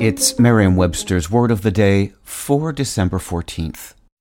It's Merriam Webster's Word of the Day for December 14th.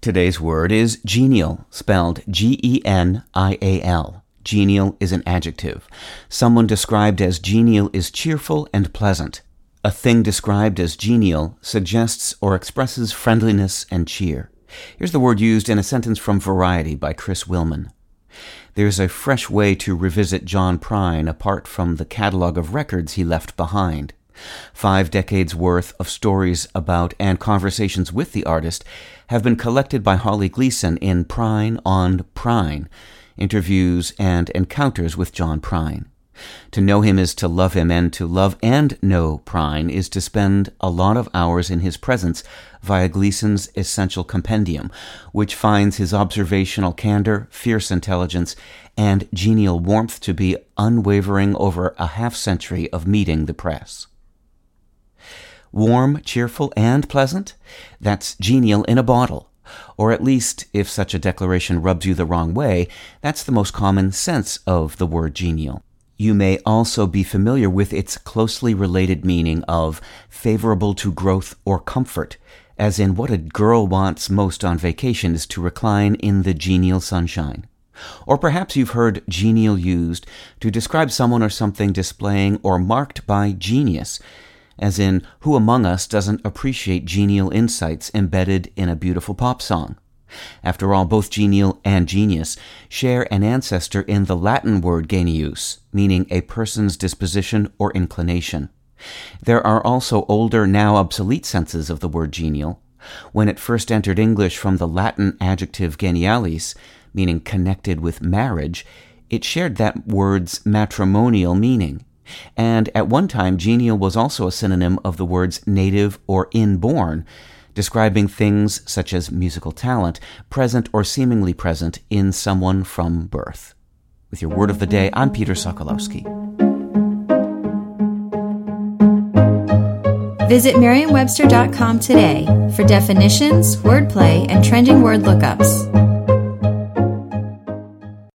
Today's word is genial, spelled G E N I A L. Genial is an adjective. Someone described as genial is cheerful and pleasant. A thing described as genial suggests or expresses friendliness and cheer. Here's the word used in a sentence from Variety by Chris Willman. There's a fresh way to revisit John Prine apart from the catalog of records he left behind. Five decades worth of stories about and conversations with the artist have been collected by Holly Gleason in Prine on Prine, interviews and encounters with John Prine. To know him is to love him, and to love and know Prine is to spend a lot of hours in his presence via Gleason's Essential Compendium, which finds his observational candor, fierce intelligence, and genial warmth to be unwavering over a half century of meeting the press warm, cheerful, and pleasant? That's genial in a bottle. Or at least, if such a declaration rubs you the wrong way, that's the most common sense of the word genial. You may also be familiar with its closely related meaning of favorable to growth or comfort, as in what a girl wants most on vacation is to recline in the genial sunshine. Or perhaps you've heard genial used to describe someone or something displaying or marked by genius, as in, who among us doesn't appreciate genial insights embedded in a beautiful pop song? After all, both genial and genius share an ancestor in the Latin word genius, meaning a person's disposition or inclination. There are also older, now obsolete senses of the word genial. When it first entered English from the Latin adjective genialis, meaning connected with marriage, it shared that word's matrimonial meaning. And at one time, genial was also a synonym of the words native or inborn, describing things such as musical talent, present or seemingly present in someone from birth. With your word of the day, I'm Peter Sokolowski. Visit Merriam-Webster.com today for definitions, wordplay, and trending word lookups.